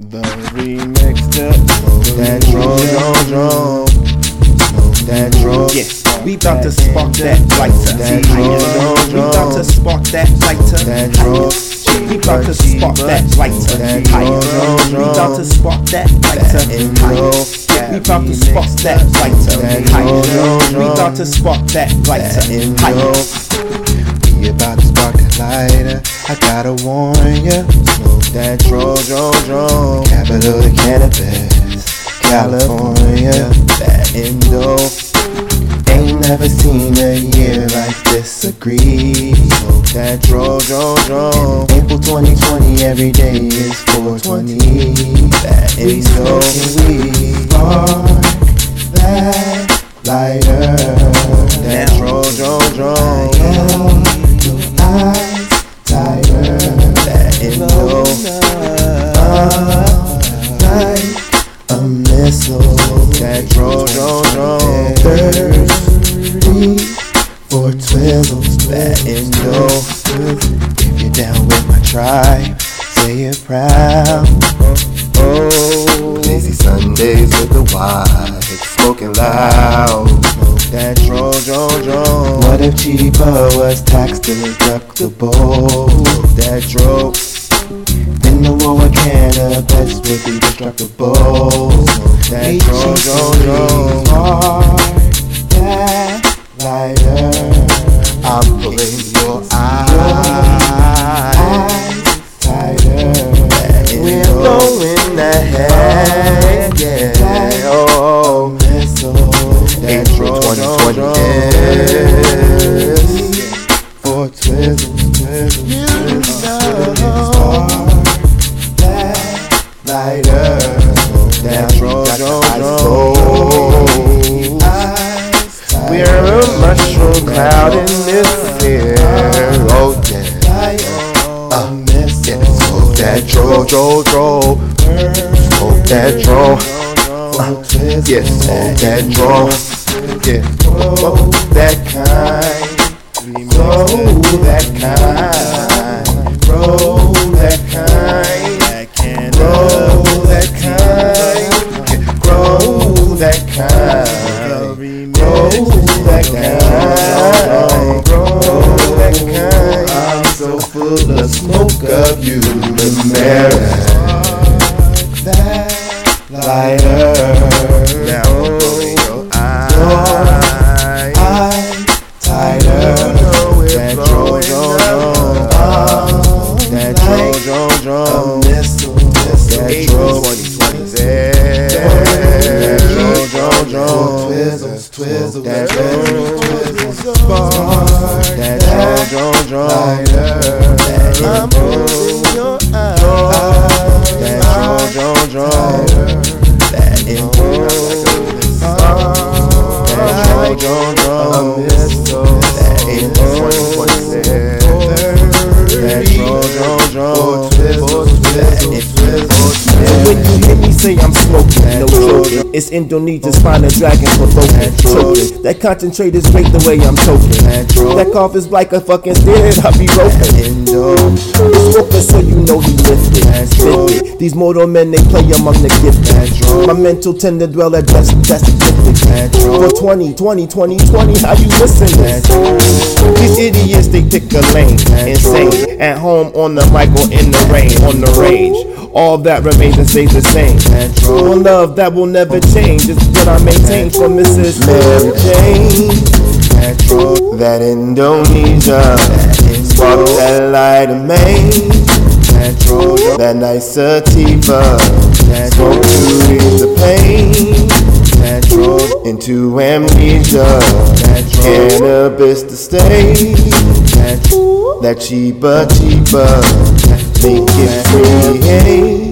The remix to Smoke that drum, drum, drum. Smoke that drum. Yeah, we bout to spark that lighter. That drum, drum, We bout to spark that lighter. We bout to spark that lighter. That drum, drum, We bout to spark that lighter. We bout to spark that lighter. That drum, drum, We bout to spark that lighter. Gotta warn ya. Smoke that. Capital of cannabis, California. That Indo. Ain't never seen a year like this. Agree. Smoke that drum, drum, drum. April 2020, every day is 420. That Indo. We spark that lighter. That drum, drum, drum. Like a missile. That drum, drum, drum. Thirty for twizzles. That Indo. If you're down with my tribe, say it proud. Oh, Lazy Sundays with the wife, smoking loud. That drum, drum, drum. What if cheaper was tax deductible? That drum. In the war of cannabis would be destructible. Smoke that drum, drum, drum. A mushroom cloud in this here. Oh, yeah. Uh. Yeah, smoke that dro, dro, dro. Smoke that dro. Uh, Yeah, smoke that dro. Yeah, smoke that kind. Roll that kind. Full of smoke of you, the That lighter. Now pulling your eyes. Tighter. That drum, drum, drum. That twizzles, That drum, drum, drum. That I'm pulling your eyes. No joking. It's Indonesia's finest dragon provoking, choking. That concentrate is great the way I'm choking. That cough is like a fucking steroid, I be roping. Smoking so you know he lifted. It. These mortal men they play among the gifted. My mental tend to dwell at best, that's addicted. For 20, 20, 20, 20, how you listen? These idiots they pick a lane, insane. At home on the mic or in the rain, on the range. All that remains and stays the same. One love that will never change is what I maintain for Mrs. Mary Jane. That Indonesia. Spark that light of Maine. That nice sativa. Smoke to ease the pain. Into amnesia. Cannabis to stay. That cheaper, cheaper. Make it free.